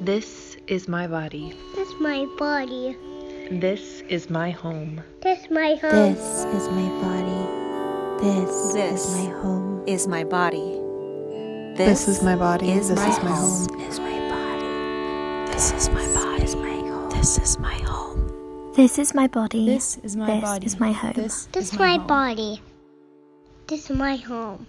This is my body. That's my body. This is my home. That's my home. This is my body. This, This is my home. is my body. This is my body. is This my is my home. home. Is my body. This is my body. Is my home. This is my home. This is my body. This is my This body. is my home. This That's is my, home. body. This is my home.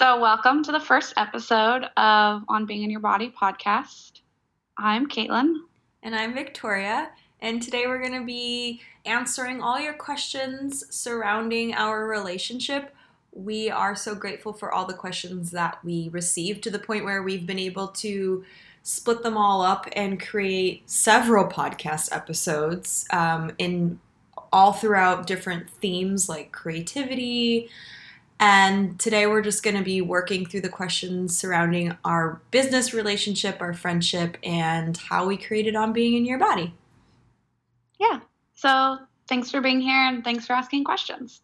So, welcome to the first episode of On Being in Your Body podcast. I'm Caitlin. And I'm Victoria. And today we're going to be answering all your questions surrounding our relationship. We are so grateful for all the questions that we received to the point where we've been able to split them all up and create several podcast episodes um, in all throughout different themes like creativity. And today we're just going to be working through the questions surrounding our business relationship, our friendship, and how we created on being in your body. Yeah. So, thanks for being here and thanks for asking questions.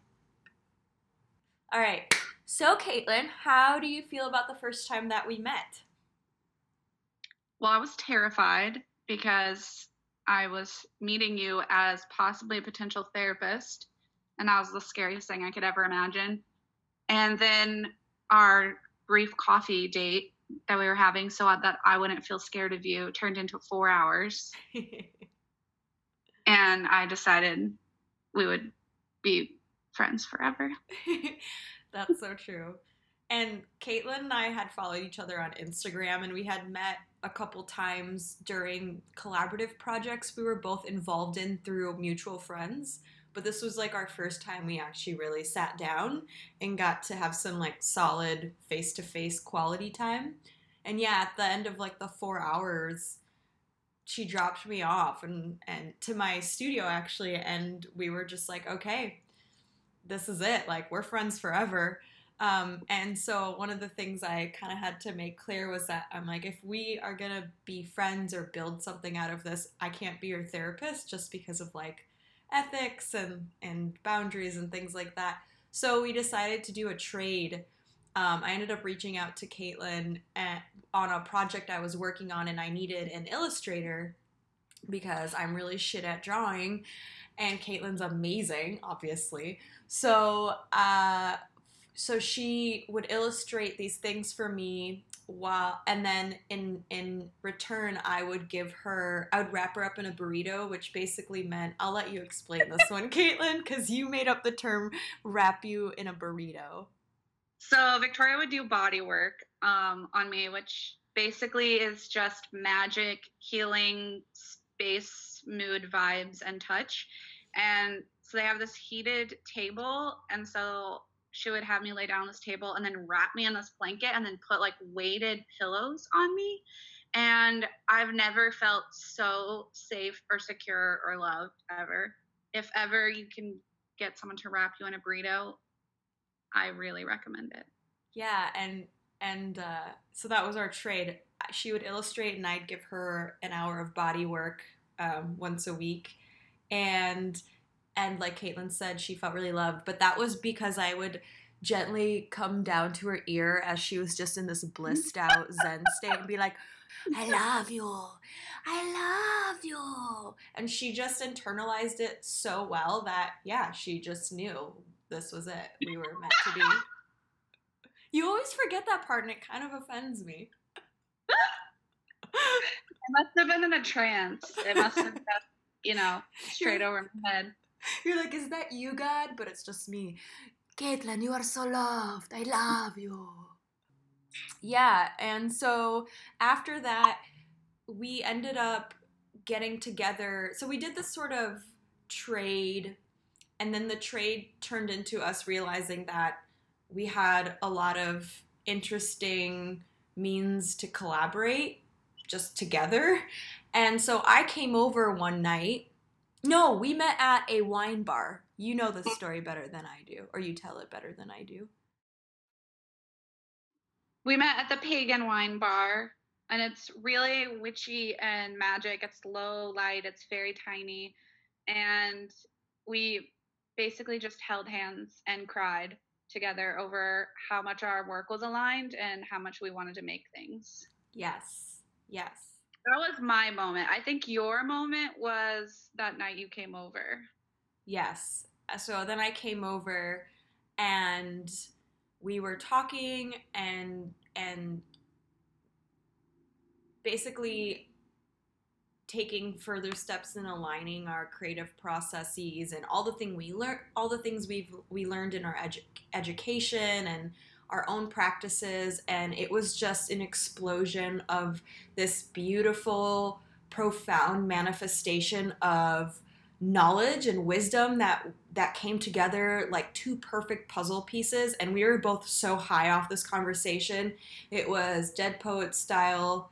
All right. So, Caitlin, how do you feel about the first time that we met? Well, I was terrified because I was meeting you as possibly a potential therapist, and that was the scariest thing I could ever imagine. And then our brief coffee date that we were having so that I wouldn't feel scared of you turned into four hours. and I decided we would be friends forever. That's so true. And Caitlin and I had followed each other on Instagram and we had met a couple times during collaborative projects we were both involved in through mutual friends. But this was like our first time we actually really sat down and got to have some like solid face to face quality time. And yeah, at the end of like the four hours, she dropped me off and, and to my studio actually. And we were just like, okay, this is it. Like, we're friends forever. Um, and so one of the things I kind of had to make clear was that I'm like, if we are gonna be friends or build something out of this, I can't be your therapist just because of like ethics and and boundaries and things like that. So we decided to do a trade. Um, I ended up reaching out to Caitlin at, on a project I was working on, and I needed an illustrator because I'm really shit at drawing, and Caitlin's amazing, obviously. So, uh, so she would illustrate these things for me while and then in in return I would give her I would wrap her up in a burrito which basically meant I'll let you explain this one Caitlin cuz you made up the term wrap you in a burrito. So Victoria would do body work um, on me, which basically is just magic, healing, space, mood, vibes, and touch. And so they have this heated table, and so she would have me lay down on this table and then wrap me in this blanket and then put like weighted pillows on me. And I've never felt so safe or secure or loved ever. If ever you can get someone to wrap you in a burrito, I really recommend it. Yeah, and and uh, so that was our trade. She would illustrate, and I'd give her an hour of body work um, once a week, and and like Caitlin said, she felt really loved. But that was because I would gently come down to her ear as she was just in this blissed out Zen state and be like, "I love you, I love you," and she just internalized it so well that yeah, she just knew this was it. We were meant to be. You always forget that part, and it kind of offends me. I must have been in a trance. It must have been, you know, straight over my head. You're like, is that you, God? But it's just me. Caitlin, you are so loved. I love you. Yeah, and so after that, we ended up getting together. So we did this sort of trade, and then the trade turned into us realizing that we had a lot of interesting means to collaborate just together. And so I came over one night. No, we met at a wine bar. You know the story better than I do, or you tell it better than I do. We met at the Pagan Wine Bar, and it's really witchy and magic. It's low light, it's very tiny. And we basically just held hands and cried together over how much our work was aligned and how much we wanted to make things. Yes. Yes. That was my moment. I think your moment was that night you came over. Yes. Uh, So then I came over and we were talking and and basically taking further steps in aligning our creative processes and all the thing we learn all the things we've we learned in our edu- education and our own practices and it was just an explosion of this beautiful profound manifestation of knowledge and wisdom that that came together like two perfect puzzle pieces and we were both so high off this conversation. It was dead poet style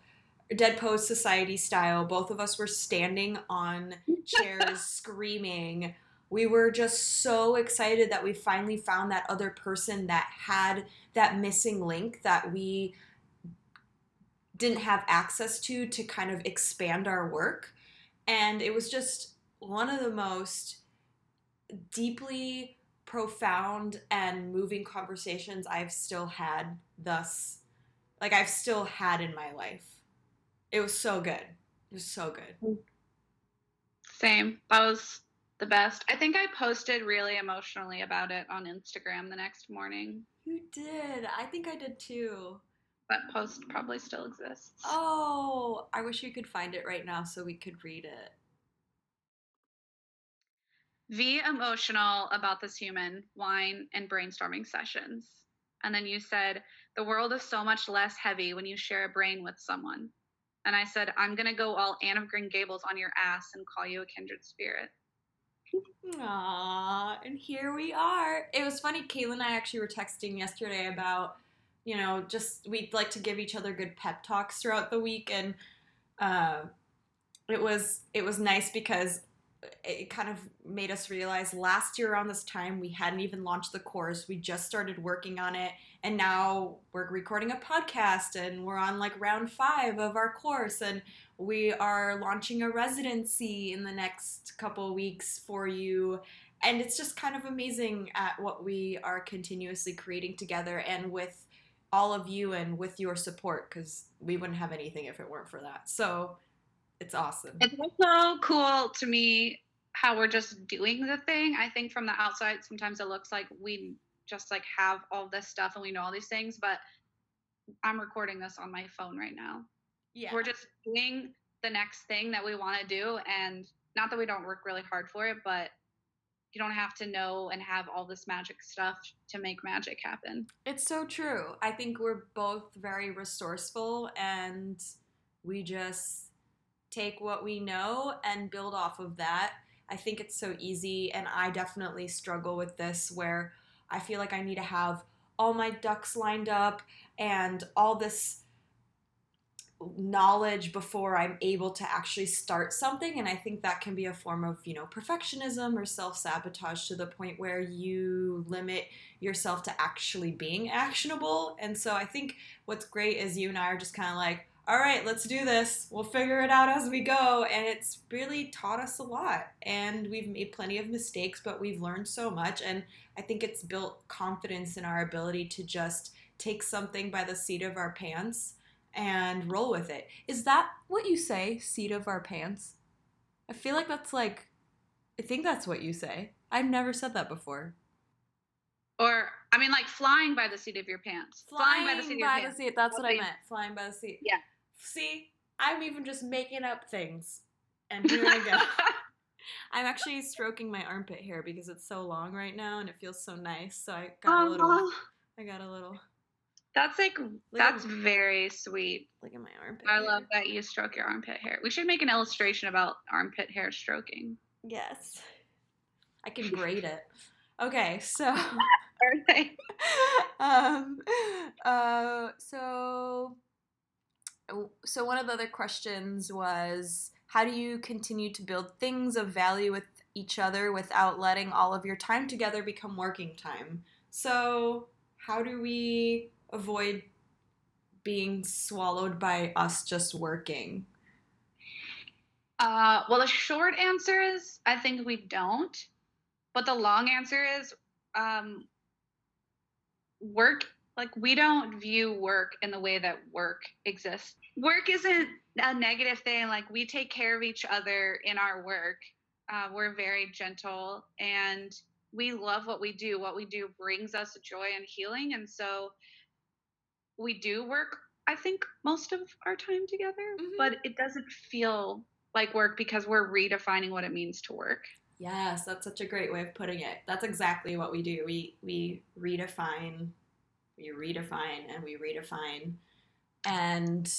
dead poet society style. Both of us were standing on chairs screaming. We were just so excited that we finally found that other person that had that missing link that we didn't have access to to kind of expand our work and it was just one of the most deeply profound and moving conversations I've still had thus like I've still had in my life. It was so good. It was so good. Same. That was the best. I think I posted really emotionally about it on Instagram the next morning. You did. I think I did too. That post probably still exists. Oh, I wish you could find it right now so we could read it. V emotional about this human, wine, and brainstorming sessions. And then you said, the world is so much less heavy when you share a brain with someone. And I said, I'm going to go all Anne of Green Gables on your ass and call you a kindred spirit. Aww, and here we are. It was funny, Caitlin and I actually were texting yesterday about, you know, just we'd like to give each other good pep talks throughout the week and uh, it was it was nice because it kind of made us realize last year around this time we hadn't even launched the course we just started working on it and now we're recording a podcast and we're on like round five of our course and we are launching a residency in the next couple weeks for you. And it's just kind of amazing at what we are continuously creating together and with all of you and with your support because we wouldn't have anything if it weren't for that. So it's awesome. It's also cool to me how we're just doing the thing. I think from the outside, sometimes it looks like we just like have all this stuff and we know all these things, but I'm recording this on my phone right now. yeah We're just doing the next thing that we want to do. And not that we don't work really hard for it, but you don't have to know and have all this magic stuff to make magic happen. It's so true. I think we're both very resourceful and we just take what we know and build off of that. I think it's so easy, and I definitely struggle with this where I feel like I need to have all my ducks lined up and all this knowledge before I'm able to actually start something. And I think that can be a form of, you know, perfectionism or self sabotage to the point where you limit yourself to actually being actionable. And so I think what's great is you and I are just kind of like, all right, let's do this. We'll figure it out as we go. And it's really taught us a lot. And we've made plenty of mistakes, but we've learned so much. And I think it's built confidence in our ability to just take something by the seat of our pants and roll with it. Is that what you say, seat of our pants? I feel like that's like, I think that's what you say. I've never said that before. Or, I mean, like flying by the seat of your pants. Flying, by the seat of your pants. seat. That's what I meant. Flying by the seat. Yeah. See, I'm even just making up things. And here I go. I'm actually stroking my armpit hair because it's so long right now and it feels so nice. So I got a little. Aw, I got a little. that's like, that's very sweet. Look at my armpit. I hair. love that you stroke your armpit hair. We should make an illustration about armpit hair stroking. Yes. I can braid it. Okay, so Okay. um uh so so one of the other questions was how do you continue to build things of value with each other without letting all of your time together become working time? So how do we avoid being swallowed by us just working? Uh, well, the short answer is I think we don't. But the long answer is um, work like we don't view work in the way that work exists. Work isn't a negative thing. Like we take care of each other in our work. Uh, we're very gentle and we love what we do. What we do brings us joy and healing. And so we do work, I think, most of our time together, Mhm. but it doesn't feel like work because we're redefining what it means to work. Yes, that's such a great way of putting it. That's exactly what we do. We we redefine, we redefine, and we redefine. And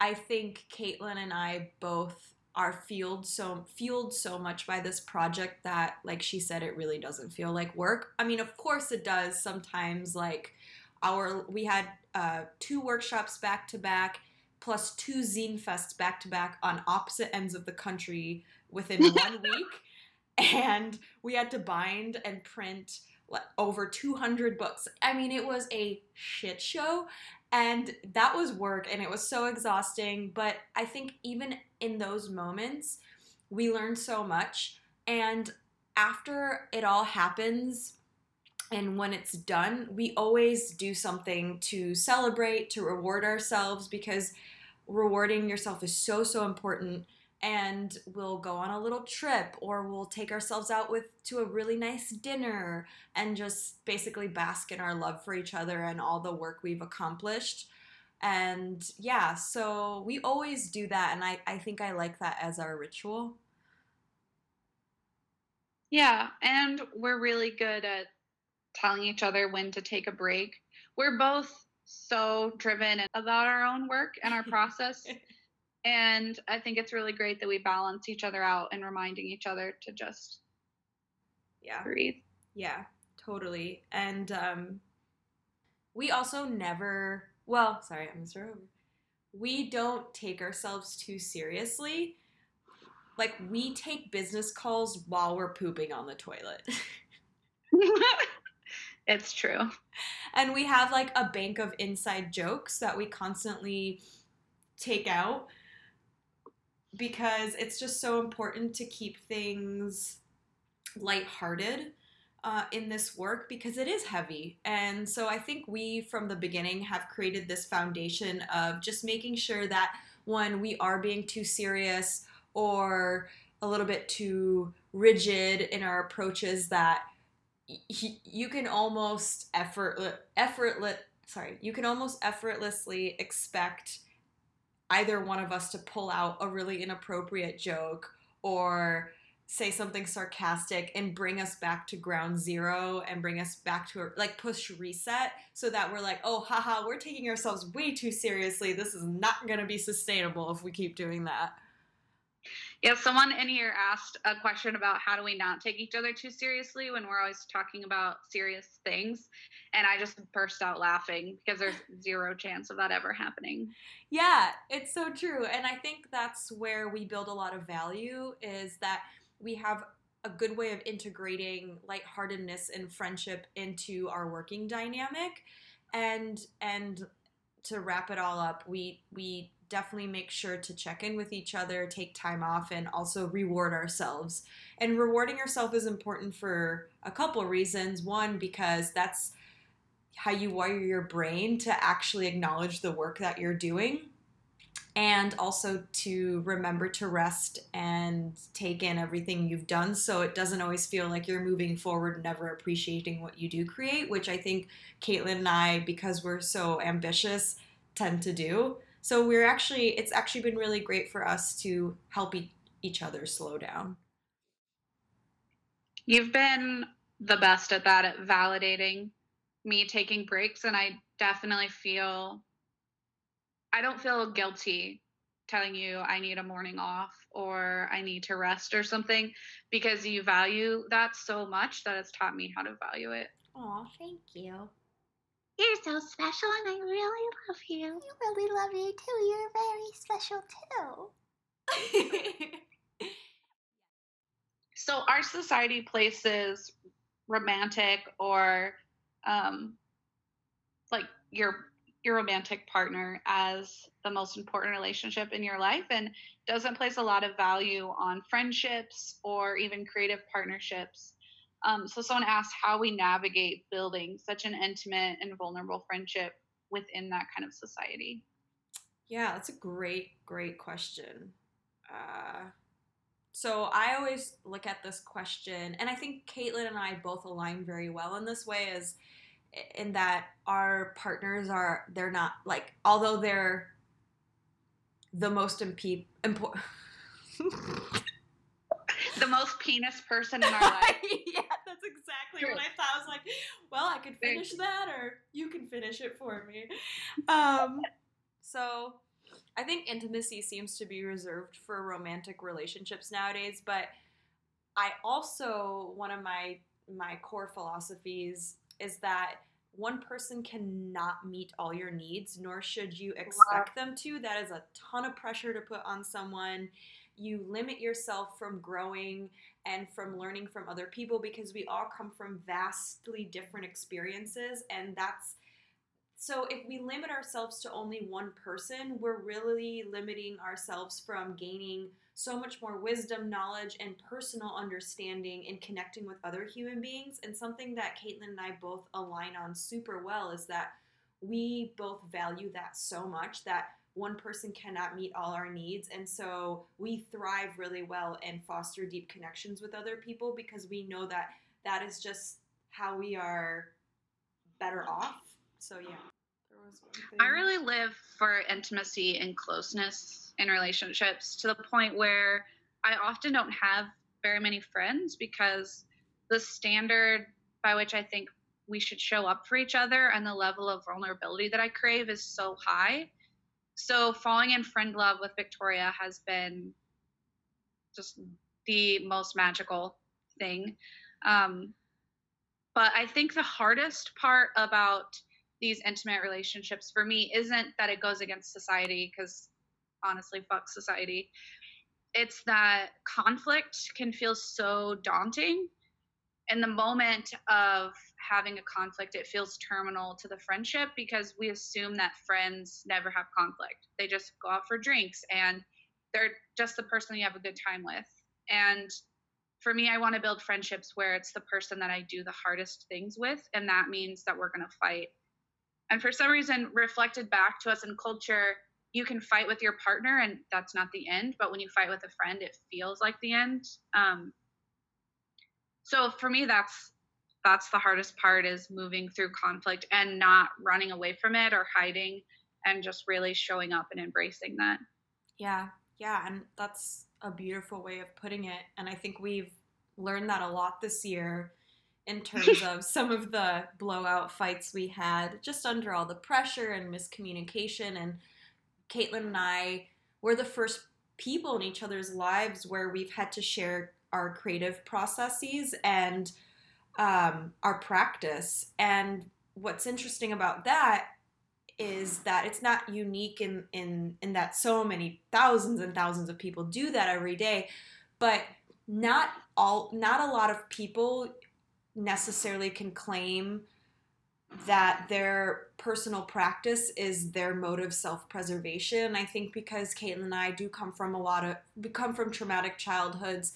I think Caitlin and I both are fueled so fueled so much by this project that, like she said, it really doesn't feel like work. I mean, of course it does sometimes. Like our we had uh, two workshops back to back, plus two zine fests back to back on opposite ends of the country within one week and we had to bind and print over 200 books. I mean, it was a shit show and that was work and it was so exhausting, but I think even in those moments we learned so much and after it all happens and when it's done, we always do something to celebrate, to reward ourselves because rewarding yourself is so so important and we'll go on a little trip or we'll take ourselves out with to a really nice dinner and just basically bask in our love for each other and all the work we've accomplished and yeah so we always do that and i, I think i like that as our ritual Yeah, and we're really good at telling each other when to take a break. We're both so driven about our own work and our process. And I think it's really great that we balance each other out and reminding each other to just yeah breathe. Yeah, totally. And um, we also never, well, sorry, I'm over. We don't take ourselves too seriously. Like, we take business calls while we're pooping on the toilet. it's true. and we have like a bank of inside jokes that we constantly take out because it's just so important to keep things lighthearted uh, in this work because it is heavy. And so I think we, from the beginning, have created this foundation of just making sure that when we are being too serious or a little bit too rigid in our approaches, that you can almost effortless, effortless, sorry, you can almost effortlessly expect either one of us to pull out a really inappropriate joke or say something sarcastic and bring us back to ground zero and bring us back to a, like push reset so that we're like oh haha we're taking ourselves way too seriously. This is not going to be sustainable if we keep doing that Yeah, someone in here asked a question about how do we not take each other too seriously when we're always talking about serious things. And I just burst out laughing because there's zero chance of that ever happening. Yeah, it's so true. And I think that's where we build a lot of value is that we have a good way of integrating lightheartedness and friendship into our working dynamic. And and to wrap it all up, we we definitely make sure to check in with each other, take time off and also reward ourselves. And rewarding yourself is important for a couple reasons. One because that's how you wire your brain to actually acknowledge the work that you're doing and also to remember to rest and take in everything you've done so it doesn't always feel like you're moving forward never appreciating what you do create which i think caitlin and i because we're so ambitious tend to do so we're actually it's actually been really great for us to help e- each other slow down You've been the best at that, at validating me taking breaks. And I definitely feel, I don't feel guilty telling you I need a morning off or I need to rest or something because you value that so much that it's taught me how to value it. oh thank you You're so special and I really love you. I really love you too. You're very special too. So our society places romantic or um, like your your romantic partner as the most important relationship in your life and doesn't place a lot of value on friendships or even creative partnerships Um, so someone asked how we navigate building such an intimate and vulnerable friendship within that kind of society. Yeah, that's a great, great question. Uh, so I always look at this question, and I think Caitlin and I both align very well in this way, is in that our partners are they're not like although they're the most impe- important. the most penis person in our life. yeah, that's exactly True. what I thought. I was like, well, I could finish that, or you can finish it for me. Um, so I think intimacy seems to be reserved for romantic relationships nowadays, but I also one of my my core philosophies is that one person cannot meet all your needs, nor should you expect them to. That is a ton of pressure to put on someone. You limit yourself from growing and from learning from other people because we all come from vastly different experiences, and that's so if we limit ourselves to only one person, we're really limiting ourselves from gaining so much more wisdom, knowledge, and personal understanding in connecting with other human beings. And something that Caitlin and I both align on super well is that we both value that so much that one person cannot meet all our needs. And so we thrive really well and foster deep connections with other people because we know that that is just how we are better off so yeah. I really live for intimacy and closeness in relationships to the point where I often don't have very many friends because the standard by which I think we should show up for each other and the level of vulnerability that I crave is so high. So falling in friend love with Victoria has been just the most magical thing. Um, but I think the hardest part about these intimate relationships for me isn't that it goes against society because honestly fuck society it's that conflict can feel so daunting in the moment of having a conflict it feels terminal to the friendship because we assume that friends never have conflict. They just go out for drinks and they're just the person you have a good time with. And for me i want to build friendships where it's the person that i do the hardest things with and that means that we're going to fight. And for some reason reflected back to us in culture you can fight with your partner and that's not the end but when you fight with a friend it feels like the end. Um, so for me that's that's the hardest part is moving through conflict and not running away from it or hiding and just really showing up and embracing that yeah yeah and that's a beautiful way of putting it and i think we've learned that a lot this year in terms of some of the blowout fights we had just under all the pressure and miscommunication. And Caitlin and I were the first people in each other's lives where we've had to share our creative processes and um, our practice. And what's interesting about that is that it's not unique in, in in that so many thousands and thousands of people do that every day, but not all not a lot of people necessarily can claim that their personal practice is their mode of self-preservation. I think because Caitlin and I do come from a lot of we come from traumatic childhoods,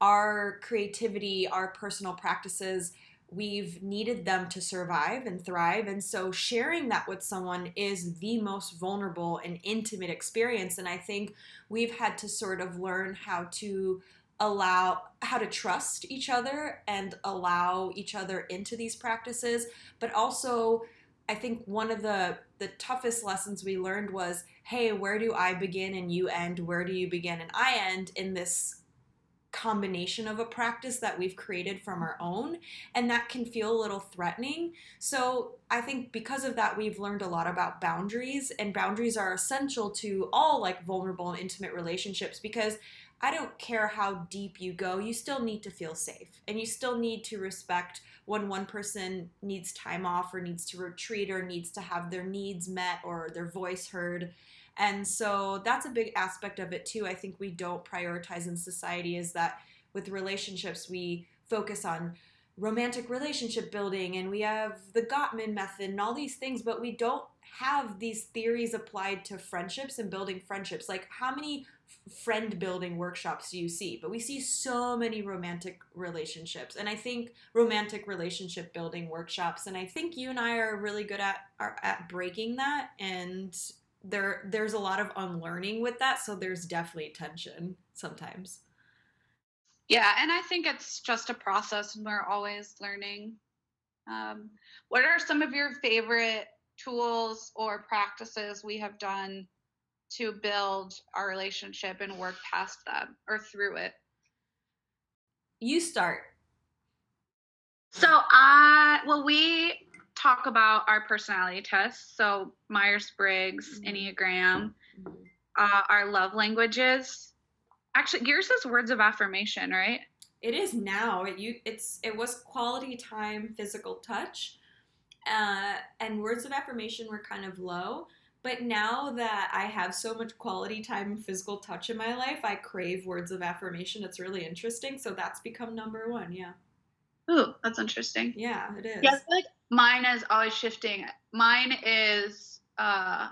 our creativity, our personal practices, we've needed them to survive and thrive. And so sharing that with someone is the most vulnerable and intimate experience. And I think we've had to sort of learn how to allow how to trust each other and allow each other into these practices but also i think one of the the toughest lessons we learned was hey where do i begin and you end where do you begin and i end in this combination of a practice that we've created from our own and that can feel a little threatening so i think because of that we've learned a lot about boundaries and boundaries are essential to all like vulnerable and intimate relationships because I don't care how deep you go, you still need to feel safe. And you still need to respect when one person needs time off or needs to retreat or needs to have their needs met or their voice heard. And so that's a big aspect of it too. I think we don't prioritize in society is that with relationships, we focus on romantic relationship building and we have the Gottman method and all these things, but we don't have these theories applied to friendships and building friendships. Like, how many friend building workshops do you see? But we see so many romantic relationships, and I think romantic relationship building workshops. And I think you and I are really good at are at breaking that. And there there's a lot of unlearning with that. So there's definitely tension sometimes. Yeah, and I think it's just a process, and we're always learning. Um, what are some of your favorite tools or practices we have done to build our relationship and work past them or through it? You start. So I well we talk about our personality tests. So Myers Briggs, Mhm. Enneagram, uh, our love languages. Actually, yours is words of affirmation, right? It is now. It you it's it was quality time, physical touch, uh, and words of affirmation were kind of low. But now that I have so much quality time and physical touch in my life, I crave words of affirmation. It's really interesting. So that's become number one. Yeah, Ooh, that's interesting. yeah, it is. Yeah, like mine is always shifting. Mine is uh,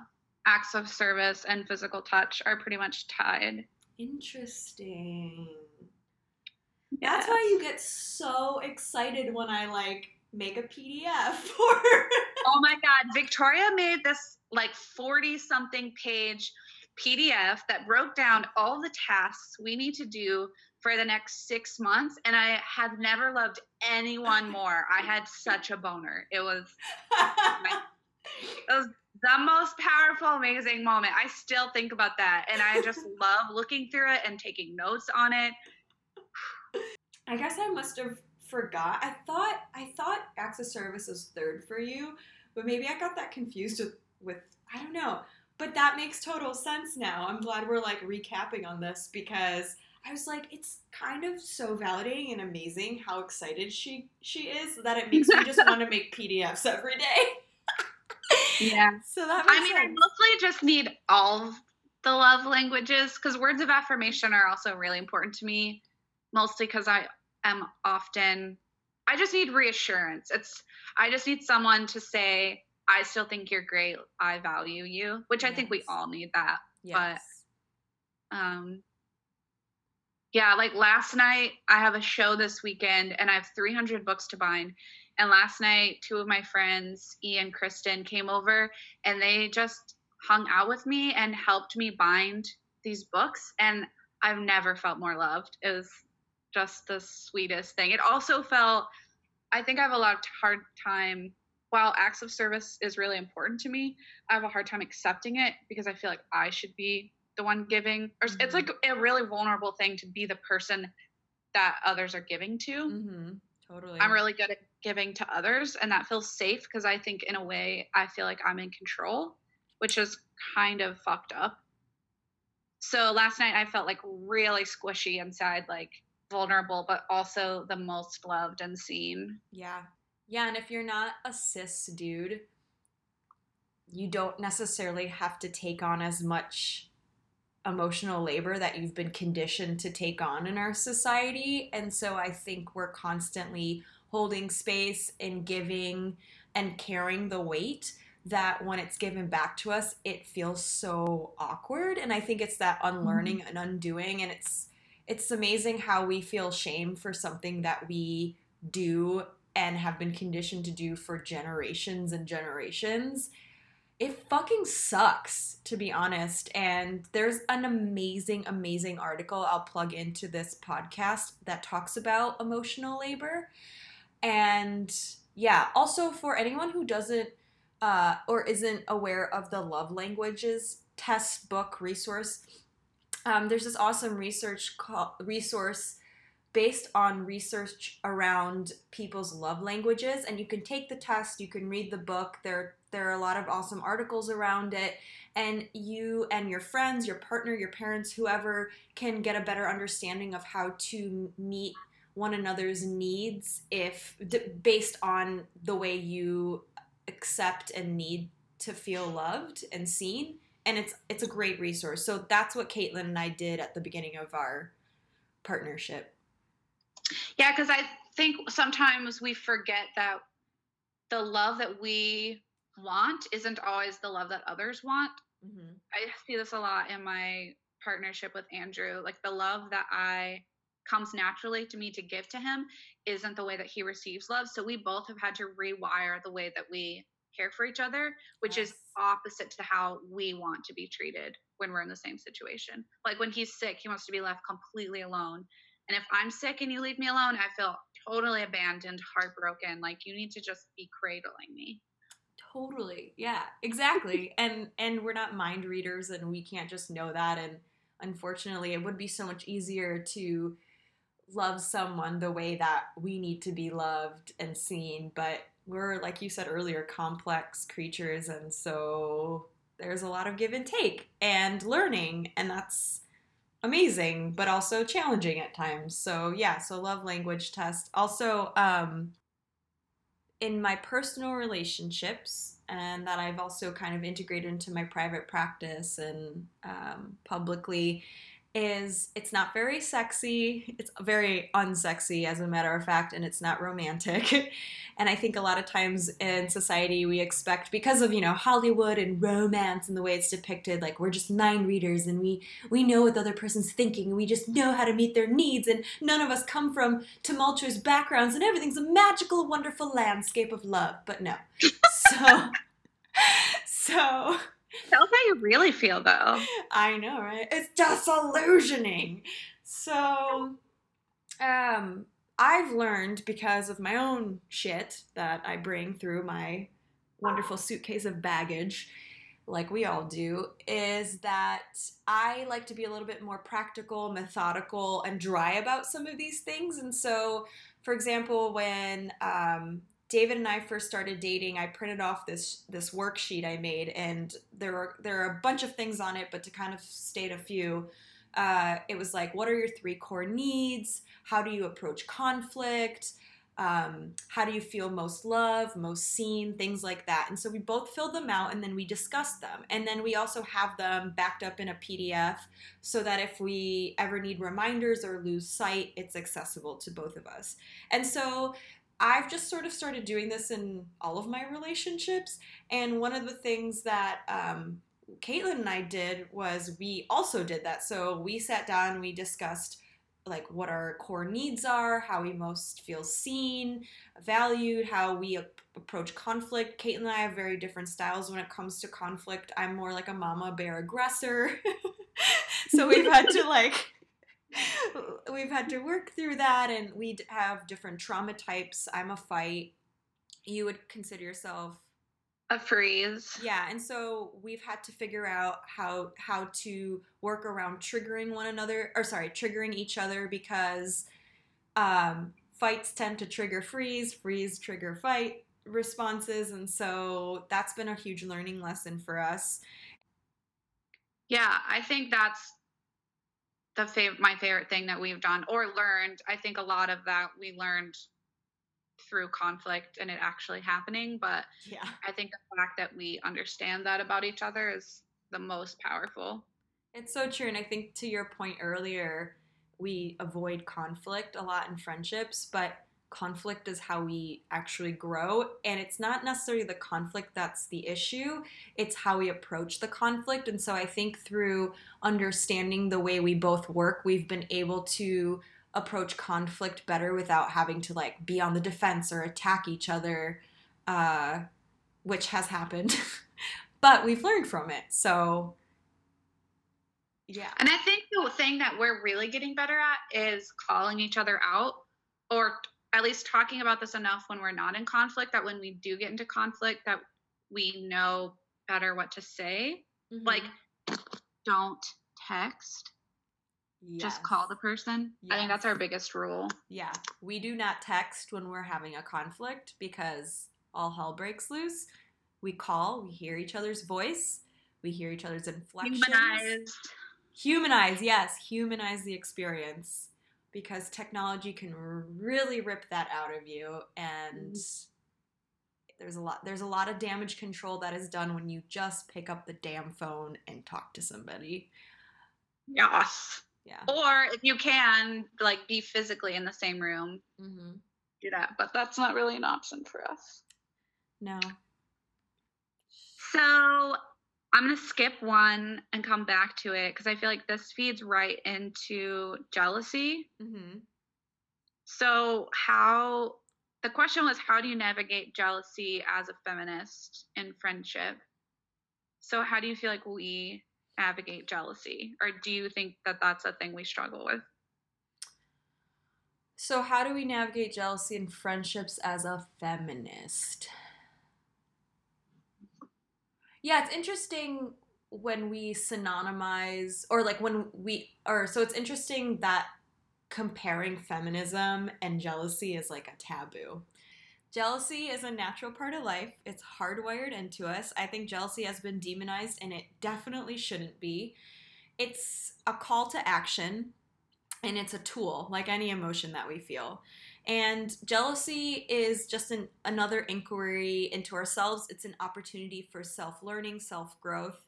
acts of service and physical touch are pretty much tied. Interesting. That's why you get so excited when I like make a PDF for. Oh my God, Victoria made this like 40 something page PDF that broke down all the tasks we need to do for the next six months. And I have never loved anyone more. I had such a boner. It was it was the most powerful, amazing moment. I still think about that. And I just love looking through it and taking notes on it. I guess I must have forgot. I thought I thought acts of service was third for you, but maybe I got that confused with with I don't know. But that makes total sense now. I'm glad we're like recapping on this because I was like, it's kind of so validating and amazing how excited she she is that it makes me just want to make PDFs every day. Yeah. So that I mean, I mostly just need all the love languages because words of affirmation are also really important to me, mostly because I am often, I just need reassurance. It's, I just need someone to say, I still think you're great. I value you, which I think we all need that. yes. Um, yeah, like last night, I have a show this weekend and I have 300 books to bind. And last night, two of my friends, and Kristen, came over and they just hung out with me and helped me bind these books. And I've never felt more loved. It was just the sweetest thing. It also felt, I think I have a lot of hard time. While acts of service is really important to me, I have a hard time accepting it because I feel like I should be the one giving or s- it's like a really vulnerable thing to be the person that others are giving to Mm-hmm. Totally. i'm really good at giving to others and that feels safe because i think in a way i feel like i'm in control which is kind of fucked up so last night i felt like really squishy inside like vulnerable but also the most loved and seen Yeah. Yeah, and if you're not a cis dude, you don't necessarily have to take on as much emotional labor that you've been conditioned to take on in our society. And so I think we're constantly holding space and giving and carrying the weight that when it's given back to us, it feels so awkward. And I think it's that unlearning mm-hmm. and undoing. And it's it's amazing how we feel shame for something that we do and have been conditioned to do for generations and generations. It fucking sucks, to be honest. And there's an amazing, amazing article I'll plug into this podcast that talks about emotional labor. And yeah, also for anyone who doesn't uh, or isn't aware of the love languages test book resource, um, there's this awesome research call, resource based on research around people's love languages. And you can take the test you can read the book. There there are a lot of awesome articles around it. And you and your friends your partner your parents whoever can get a better understanding of how to meet one another's needs if d- based on the way you accept and need to feel loved and seen. And it's it's a great resource. So that's what caitlin and i did at the beginning of our partnership Yeah, because I think sometimes we forget that the love that we want isn't always the love that others want. Mm-hmm. I see this a lot in my partnership with Andrew. Like the love that I comes naturally to me to give to him isn't the way that he receives love. So we both have had to rewire the way that we care for each other, which Yes. is opposite to how we want to be treated when we're in the same situation. Like when he's sick, he wants to be left completely alone. And if I'm sick and you leave me alone, I feel totally abandoned, heartbroken. Like you need to just be cradling me. Totally. Yeah, exactly. and and we're not mind readers and we can't just know that and unfortunately it would be so much easier to love someone the way that we need to be loved and seen, but we're like you said earlier complex creatures and so there's a lot of give and take and learning and that's amazing but also challenging at times. So yeah, so love language test. Also um in my personal relationships and that I've also kind of integrated into my private practice and um, publicly is it's not very sexy. It's very unsexy, as a matter of fact, and it's not romantic. and I think a lot of times in society we expect because of you know Hollywood and romance and the way it's depicted, like we're just mind readers and we we know what the other person's thinking and we just know how to meet their needs and none of us come from tumultuous backgrounds and everything's a magical, wonderful landscape of love. But no, so so. Us how you really feel though. I know, right? It's disillusioning. So, um, I've learned because of my own shit that I bring through my wonderful suitcase of baggage, like we all do, is that I like to be a little bit more practical, methodical, and dry about some of these things. And so, for example, when um, David and I first started dating, I printed off this this worksheet I made, and there are there are a bunch of things on it, but to kind of state a few, uh, it was like, what are your three core needs? How do you approach conflict? Um, how do you feel most loved, most seen, things like that. And so we both filled them out and then we discussed them. And then we also have them backed up in a PDF so that if we ever need reminders or lose sight, it's accessible to both of us. And so I've just sort of started doing this in all of my relationships. And one of the things that um, Caitlin and I did was we also did that. So we sat down, we discussed like what our core needs are, how we most feel seen, valued, how we ap- approach conflict. Caitlin and I have very different styles when it comes to conflict. I'm more like a mama bear aggressor. so we've had to like we've had to work through that and we have different trauma types. I'm a fight. You would consider yourself A freeze. yeah, and so we've had to figure out how how to work around triggering one another or sorry, triggering each other because um, fights tend to trigger freeze, freeze trigger fight responses, and so that's been a huge learning lesson for us. Yeah, I think that's the fav- my favorite thing that we've done or learned. I think a lot of that we learned through conflict and it actually happening, but Yeah. I think the fact that we understand that about each other is the most powerful. It's so true. And I think to your point earlier, we avoid conflict a lot in friendships, but conflict is how we actually grow. And it's not necessarily the conflict that's the issue, it's how we approach the conflict. And so I think through understanding the way we both work, we've been able to approach conflict better without having to like be on the defense or attack each other, uh, which has happened. but we've learned from it. So yeah. And I think the thing that we're really getting better at is calling each other out or at least talking about this enough when we're not in conflict that when we do get into conflict that we know better what to say. Mm-hmm. Like don't text, just call the person. I think that's our biggest rule. Yeah, we do not text when we're having a conflict because all hell breaks loose. We call, we hear each other's voice, we hear each other's inflections. Humanized. Humanize, yes, humanize the experience because technology can really rip that out of you and there's a lot there's a lot of damage control that is done when you just pick up the damn phone and talk to somebody. Yes. Yeah. Or if you can, like be physically in the same room, Mhm. do that. But that's not really an option for us. No. So I'm going to skip one and come back to it because I feel like this feeds right into jealousy. Mm-hmm. So, how the question was, how do you navigate jealousy as a feminist in friendship? So, how do you feel like we navigate jealousy? Or do you think that that's a thing we struggle with? So, how do we navigate jealousy in friendships as a feminist? Yeah, it's interesting when we synonymize, or like when we, or so it's interesting that comparing feminism and jealousy is like a taboo. Jealousy is a natural part of life. It's hardwired into us. I think jealousy has been demonized and it definitely shouldn't be. It's a call to action and it's a tool like any emotion that we feel. And jealousy is just an, another inquiry into ourselves. It's an opportunity for self learning, self growth.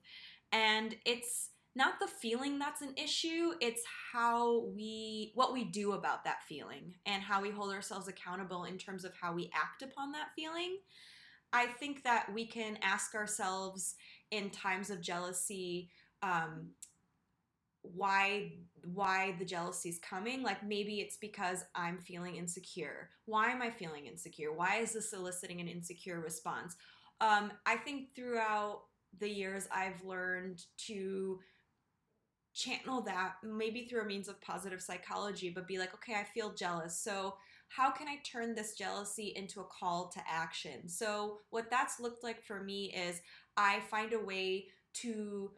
And it's not the feeling that's an issue, it's how we, what we do about that feeling and how we hold ourselves accountable in terms of how we act upon that feeling. I think that we can ask ourselves in times of jealousy, um, why why the jealousy is coming like maybe it's because i'm feeling insecure. Why am i feeling insecure? Why is this eliciting an insecure response? Um, i think throughout the years i've learned to channel that maybe through a means of positive psychology but be like okay i feel jealous. So how can i turn this jealousy into a call to action? So what that's looked like for me is i find a way to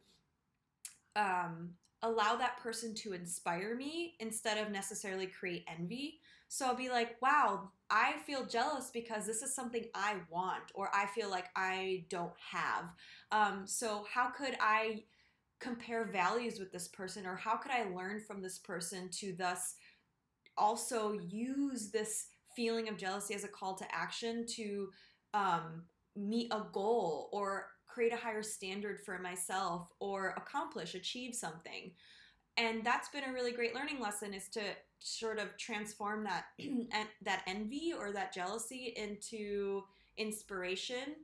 um, allow that person to inspire me instead of necessarily create envy. So I'll be like, wow, I feel jealous because this is something I want or I feel like I don't have. Um, so how could I compare values with this person or how could I learn from this person to thus also use this feeling of jealousy as a call to action to um, meet a goal or create a higher standard for myself or accomplish, achieve something. And that's been a really great learning lesson is to sort of transform that that envy or that jealousy into inspiration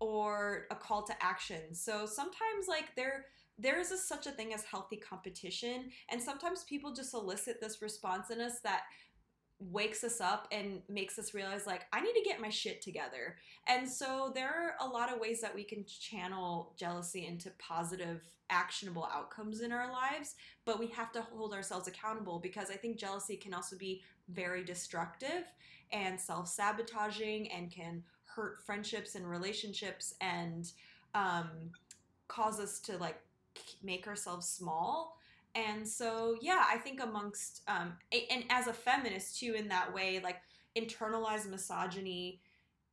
or a call to action. So sometimes like there there is a, such a thing as healthy competition and sometimes people just elicit this response in us that wakes us up and makes us realize like I need to get my shit together. And so there are a lot of ways that we can channel jealousy into positive actionable outcomes in our lives, but we have to hold ourselves accountable because I think jealousy can also be very destructive and self-sabotaging and can hurt friendships and relationships and um, cause us to like make ourselves small and so, yeah, I think amongst, um, and as a feminist too, in that way, like internalized misogyny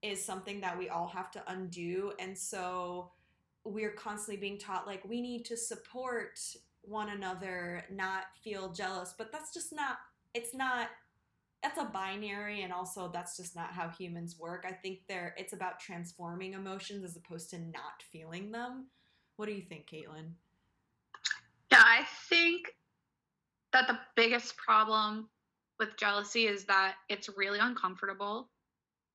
is something that we all have to undo. And so we're constantly being taught, like, we need to support one another, not feel jealous. But that's just not, it's not, that's a binary. And also, that's just not how humans work. I think there, it's about transforming emotions as opposed to not feeling them. What do you think, Caitlin? Yeah, I think that the biggest problem with jealousy is that it's really uncomfortable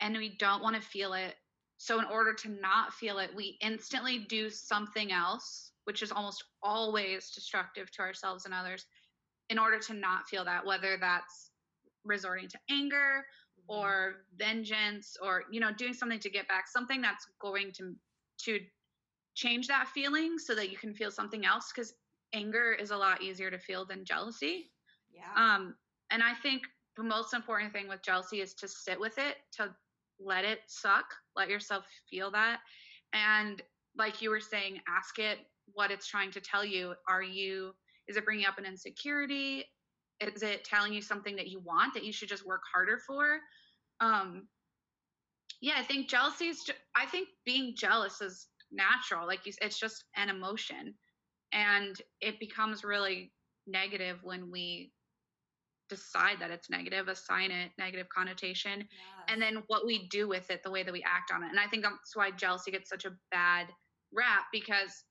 and we don't want to feel it. So, in order to not feel it, we instantly do something else, which is almost always destructive to ourselves and others, in order to not feel that, whether that's resorting to anger mm-hmm. or vengeance or you know doing something to get back something that's going to to change that feeling so that you can feel something else because anger is a lot easier to feel than jealousy. Yeah. Um, and I think the most important thing with jealousy is to sit with it, to let it suck, let yourself feel that. And like you were saying, ask it what it's trying to tell you. Are you, is it bringing up an insecurity? Is it telling you something that you want that you should just work harder for? Um, yeah, I think jealousy is, I think being jealous is natural. Like you, it's just an emotion and it becomes really negative when we decide that it's negative assign it negative connotation yes. and then what we do with it the way that we act on it. And i think that's why jealousy gets such a bad rap because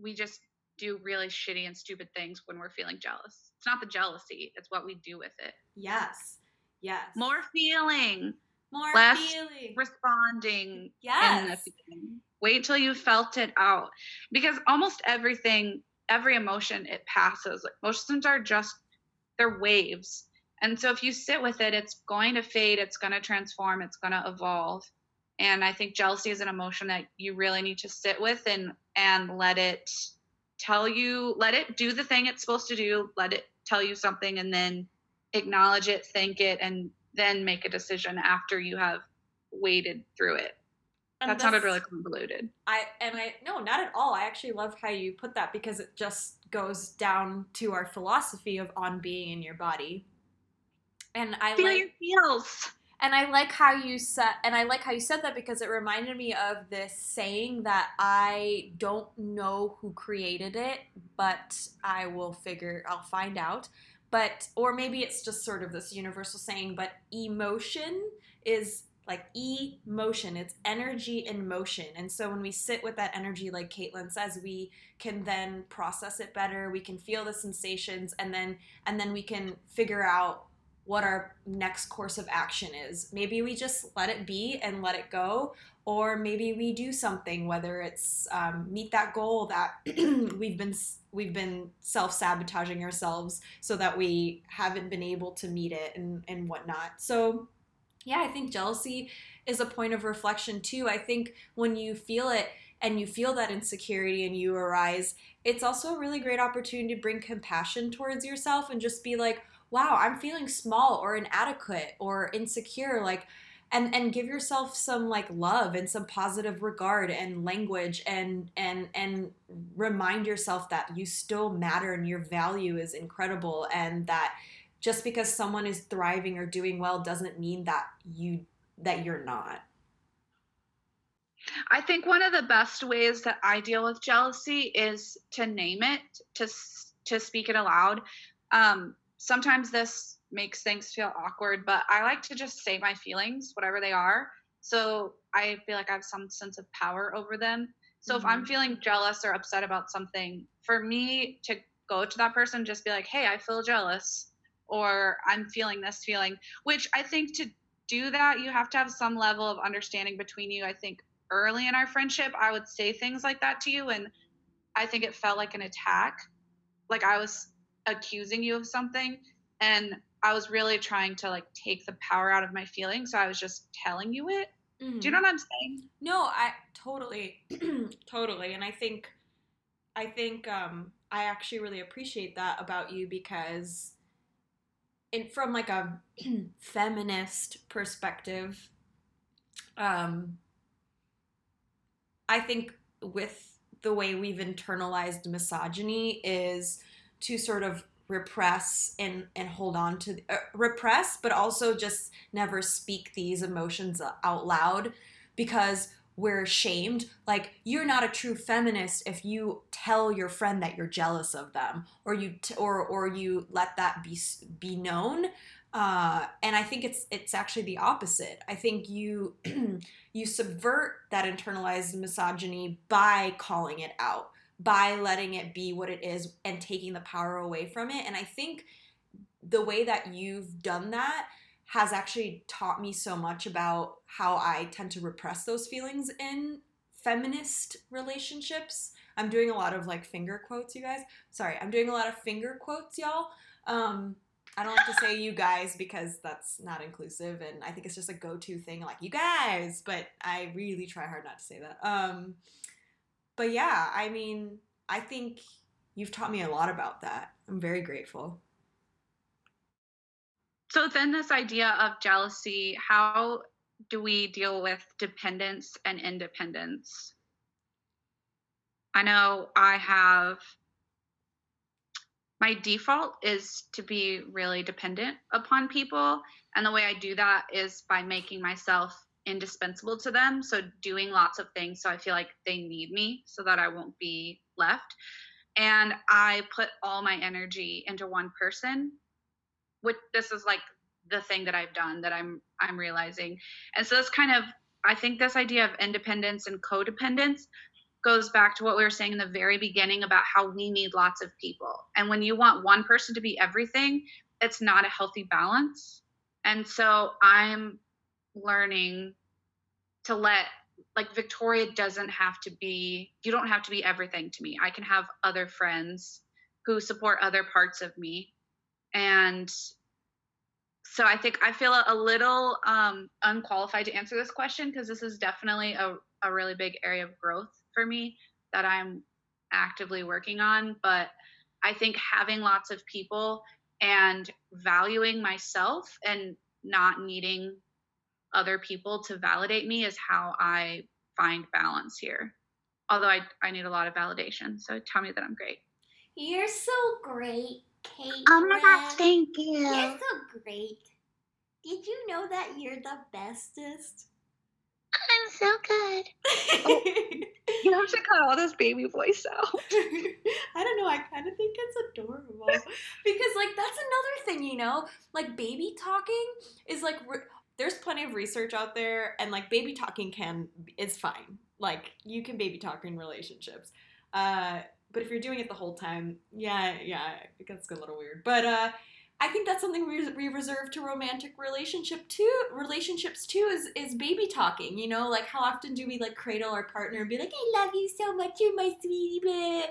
we just do really shitty and stupid things when we're feeling jealous. It's not the jealousy it's what we do with it. Yes. Yes. More feeling More less feeling. responding Yes. Wait till you felt it out. Because almost everything, every emotion, it passes. Like emotions are just they're waves. And so if you sit with it, it's going to fade, it's going to transform, it's going to evolve. And I think jealousy is an emotion that you really need to sit with and and let it tell you, let it do the thing it's supposed to do, let it tell you something and then acknowledge it, thank it and then make a decision after you have waded through it. And that sounded really convoluted. I and I no, not at all. I actually love how you put that because it just goes down to our philosophy of on being in your body. And I Feel like your feels. and I like how you said and I like how you said that because it reminded me of this saying that I don't know who created it, but I will figure I'll find out. But or maybe it's just sort of this universal saying, but emotion is like emotion. It's energy in motion. And so when we sit with that energy like caitlin says we can then process it better. We can feel the sensations and then and then we can figure out what our next course of action is. Maybe we just let it be and let it go or maybe we do something whether it's um, meet that goal that we've been we've been self-sabotaging ourselves so that we haven't been able to meet it and and whatnot so yeah, I think jealousy is a point of reflection too. I think when you feel it and you feel that insecurity and you arise, it's also a really great opportunity to bring compassion towards yourself and just be like, wow, I'm feeling small or inadequate or insecure. Like, and and give yourself some like love and some positive regard and language and and and remind yourself that you still matter and your value is incredible and that just because someone is thriving or doing well doesn't mean that you that you're not I think one of the best ways that I deal with jealousy is to name it, to to speak it aloud. Um, sometimes this makes things feel awkward, but I like to just say my feelings, whatever they are. So I feel like I have some sense of power over them. So if I'm Mhm. feeling jealous or upset about something, for me to go to that person, just be like, "Hey, I feel jealous," or "I'm feeling this feeling." Which I think to do that, you have to have some level of understanding between you. I think early in our friendship, I would say things like that to you, and I think it felt like an attack. Like I was accusing you of something, and I was really trying to like take the power out of my feelings. So I was just telling you it. Do you know what I'm saying? No, I totally, totally, and I think, I think um, I actually really appreciate that about you because, in from like a feminist perspective, um, I think with the way we've internalized misogyny is to sort of repress and and hold on to uh, repress but also just never speak these emotions out loud because we're ashamed. Like you're not a true feminist if you tell your friend that you're jealous of them or you t- or or you let that be be known. Uh, and I think it's it's actually the opposite. I think you you subvert that internalized misogyny by calling it out, by letting it be what it is, and taking the power away from it. And I think the way that you've done that has actually taught me so much about how I tend to repress those feelings in feminist relationships. I'm doing a lot of like finger quotes, you guys. Sorry, I'm doing a lot of finger quotes, y'all. Um, I don't like to say you guys because that's not inclusive, and I think it's just a go-to thing, like you guys. But I really try hard not to say that. Um, but yeah, I mean, I think you've taught me a lot about that. I'm very grateful. So then this idea of jealousy, how do we deal with dependence and independence? I know I have my default is to be really dependent upon people. And the way I do that is by making myself indispensable to them. So doing lots of things so I feel like they need me so that I won't be left. And I put all my energy into one person. Which this is like the thing that I've done that I'm I'm realizing. And so this kind of I think this idea of independence and codependence goes back to what we were saying in the very beginning about how we need lots of people. And when you want one person to be everything, it's not a healthy balance. And so I'm learning to let like Victoria doesn't have to be you don't have to be everything to me. I can have other friends who support other parts of me. And so I think I feel a little um, unqualified to answer this question because this is definitely a, a really big area of growth for me that I'm actively working on. But I think having lots of people and valuing myself and not needing other people to validate me is how I find balance here. Although I, I need a lot of validation. So tell me that I'm great. You're so great, Kate. Oh my gosh, thank you. You're so great. Did you know that you're the bestest? I'm so good. Oh, you have to cut all this baby voice out. I don't know. I kind of think it's adorable because, like, that's another thing, you know. Like, baby talking is like re- there's plenty of research out there, and like, baby talking can is fine. Like, you can baby talk in relationships. Uh, but if you're doing it the whole time, yeah, yeah, it gets a little weird. But uh, I think that's something we, we reserve to romantic relationship too. Relationships too is is baby talking. You know, like how often do we like cradle our partner and be like, "I love you so much, you're my sweetie."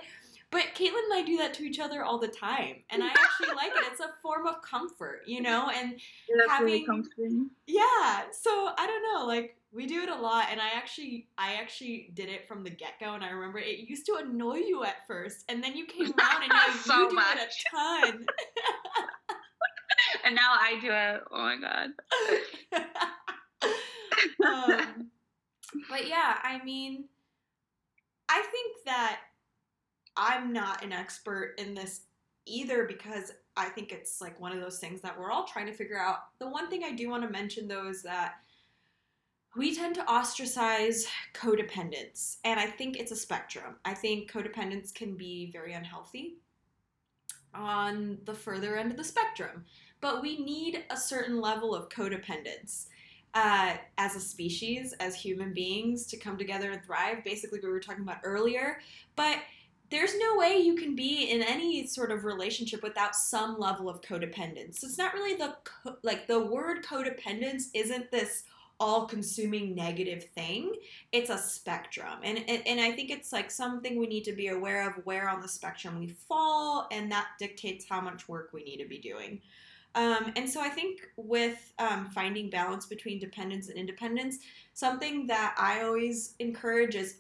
But Caitlin and I do that to each other all the time, and I actually like it. It's a form of comfort, you know, and That's having really yeah. So I don't know, like we do it a lot, and I actually, I actually did it from the get go, and I remember it used to annoy you at first, and then you came around, and now So you do much. it a ton. And now I do it. Oh my god. um, but yeah, I mean, I think that I'm not an expert in this either because I think it's like one of those things that we're all trying to figure out. The one thing I do want to mention though is that we tend to ostracize codependence, and I think it's a spectrum. I think codependence can be very unhealthy on the further end of the spectrum, but we need a certain level of codependence uh, as a species, as human beings, to come together and thrive. Basically, we were talking about earlier, but there's no way you can be in any sort of relationship without some level of codependence. It's not really the co- like the word codependence isn't this all-consuming negative thing. It's a spectrum, and, and and I think it's like something we need to be aware of where on the spectrum we fall, and that dictates how much work we need to be doing. Um, and so I think with um, finding balance between dependence and independence, something that I always encourage is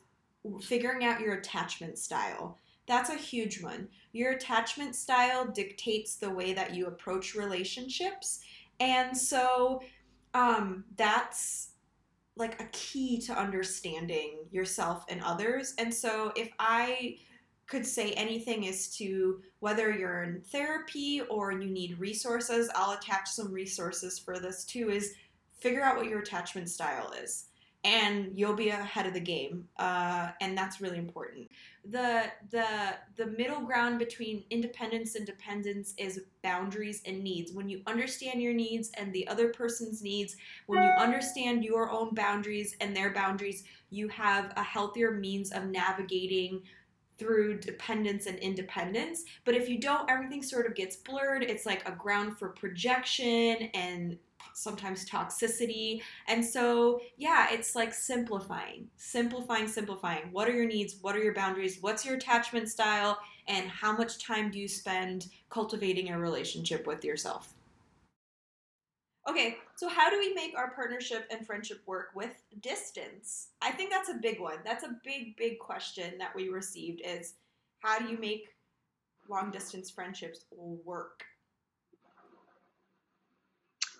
figuring out your attachment style. That's a huge one. Your attachment style dictates the way that you approach relationships. And so um, that's like a key to understanding yourself and others. And so if I could say anything is to whether you're in therapy or you need resources, I'll attach some resources for this too, is figure out what your attachment style is. And you'll be ahead of the game, uh, and that's really important. the the The middle ground between independence and dependence is boundaries and needs. When you understand your needs and the other person's needs, when you understand your own boundaries and their boundaries, you have a healthier means of navigating through dependence and independence. But if you don't, everything sort of gets blurred. It's like a ground for projection and sometimes toxicity. And so, yeah, it's like simplifying, simplifying, simplifying. What are your needs? What are your boundaries? What's your attachment style? And how much time do you spend cultivating a relationship with yourself? Okay, so how do we make our partnership and friendship work with distance? I think that's a big one. That's a big, big question that we received is how do you make long distance friendships work?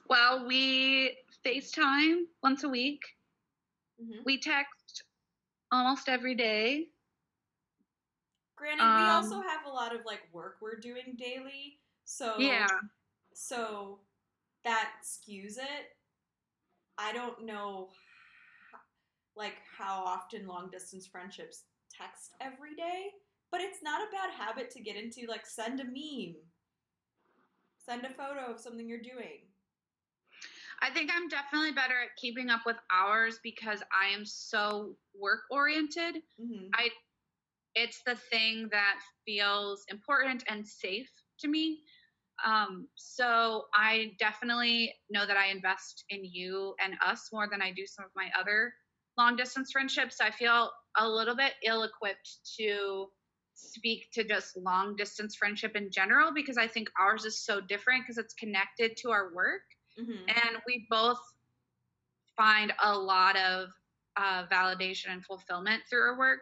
Well, we FaceTime once a week. Mhm. We text almost every day. Granted, we Um, also have a lot of like work we're doing daily, so Yeah. so that skews it. I don't know, like how often long distance friendships text every day, but it's not a bad habit to get into. Like, send a meme, send a photo of something you're doing. I think I'm definitely better at keeping up with ours because I am so work oriented. hmm I it's the thing that feels important and safe to me. Um, so I definitely know that I invest in you and us more than I do some of my other long distance friendships. I feel a little bit ill equipped to speak to just long distance friendship in general because I think ours is so different because it's connected to our work. Mm-hmm. And we both find a lot of uh, validation and fulfillment through our work.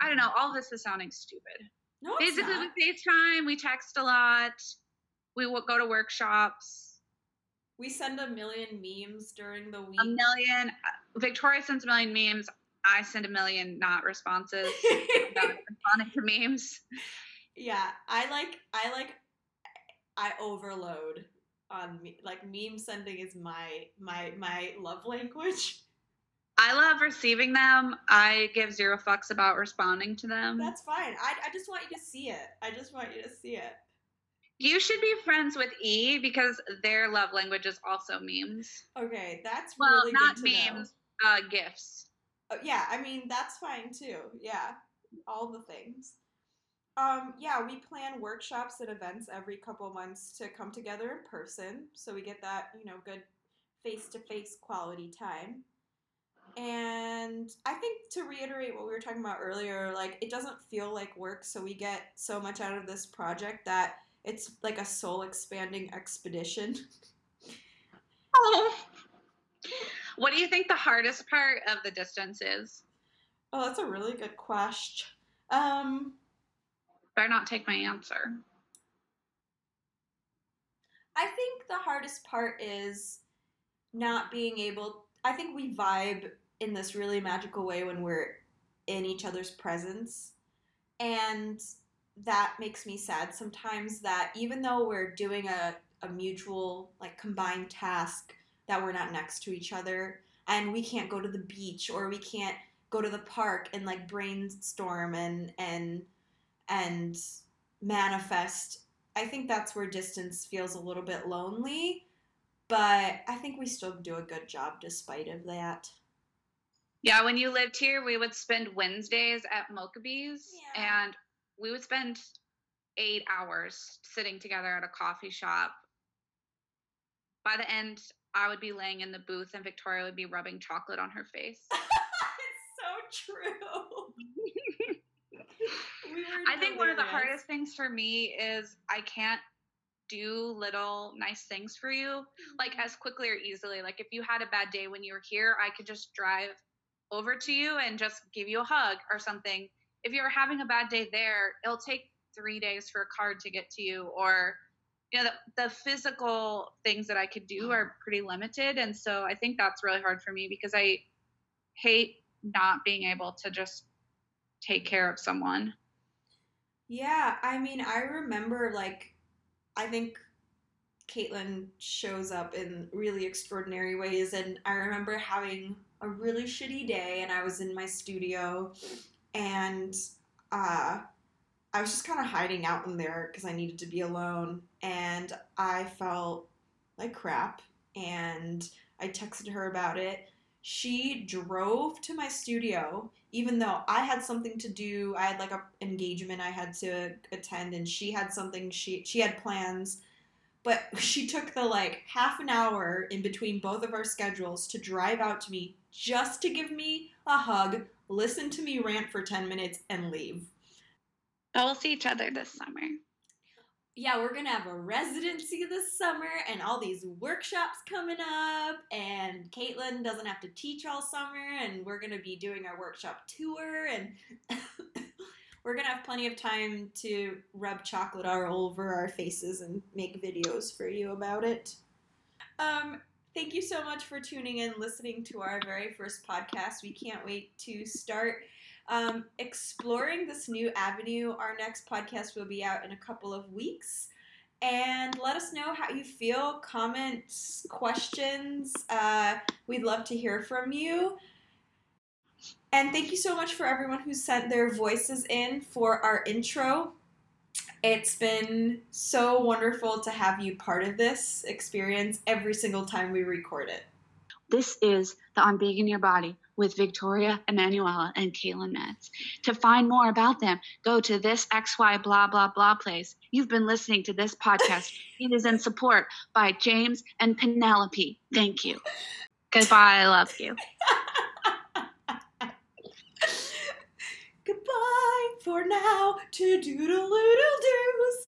I don't know. All this is sounding stupid. No, it's Basically, we FaceTime, we text a lot, we go to workshops. We send a million memes during the week. A million. uh, Victoria sends a million memes. I send a million not responses. not responding to memes. yeah, I like I like I overload on me like meme sending is my my my love language. I love receiving them. I give zero fucks about responding to them. That's fine. I I just want you to see it. I just want you to see it. you should be friends with E because their love language is also memes. Okay, that's Well, really not good to know. memes, uh, gifts. Oh, yeah, I mean that's fine too. Yeah, all the things. Um, yeah, we plan workshops and events every couple months to come together in person, so we get that you know good face to face quality time. And I think to reiterate what we were talking about earlier, like it doesn't feel like work, so we get so much out of this project that it's like a soul expanding expedition. Oh. What do you think the hardest part of the distance is? Oh, that's a really good question. Um, Better not take my answer. I think the hardest part is not being able. I think we vibe in this really magical way when we're in each other's presence. And that makes me sad sometimes that even though we're doing a, a mutual, like combined task, that we're not next to each other and we can't go to the beach or we can't go to the park and like brainstorm and and and manifest I think that's where distance feels a little bit lonely, but I think we still do a good job despite of that. Yeah, when you lived here, we would spend Wednesdays at Mokabee's Yeah. and we would spend eight hours sitting together at a coffee shop. By the end, I would be laying in the booth and Victoria would be rubbing chocolate on her face. it's so true. I think one of the hardest things for me is I can't do little nice things for you like mm-hmm. as quickly or easily. Like if you had a bad day when you were here, I could just drive over to you and just give you a hug or something. If you're having a bad day there, it'll take three days for a card to get to you or you know the, the physical things that i could do are mm-hmm. pretty limited. And so i think that's really hard for me because i hate not being able to just take care of someone Yeah, I mean, I remember like, I think Caitlin shows up in really extraordinary ways, and I remember having a really shitty day, and I was in my studio, and uh, I was just kind of hiding out in there because I needed to be alone, and I felt like crap, and I texted her about it. She drove to my studio even though I had something to do, I had like a engagement I had to attend, and she had something she she had plans, but she took the like half an hour in between both of our schedules to drive out to me just to give me a hug, listen to me rant for ten minutes, and leave. but we'll see each other this summer Yeah, we're gonna have a residency this summer and all these workshops coming up, and Caitlin doesn't have to teach all summer, and we're gonna be doing our workshop tour, and we're gonna have plenty of time to rub chocolate all over our faces and make videos for you about it. Um, thank you so much for tuning in, listening to our very first podcast. We can't wait to start um, exploring this new avenue. Our next podcast will be out in a couple of weeks. And let us know how you feel, comments, questions. Uh, we'd love to hear from you. And thank you so much for everyone who sent their voices in for our intro. It's been so wonderful to have you part of this experience every single time we record it. This is the On in Your Body with Victoria Emanuela and Caitlin Metz. To find more about them, go to this XY blah blah blah place. You've been listening to this podcast. it is in support by James and Penelope. Thank you. Goodbye. I love you. Goodbye for now to doodle doodle doos.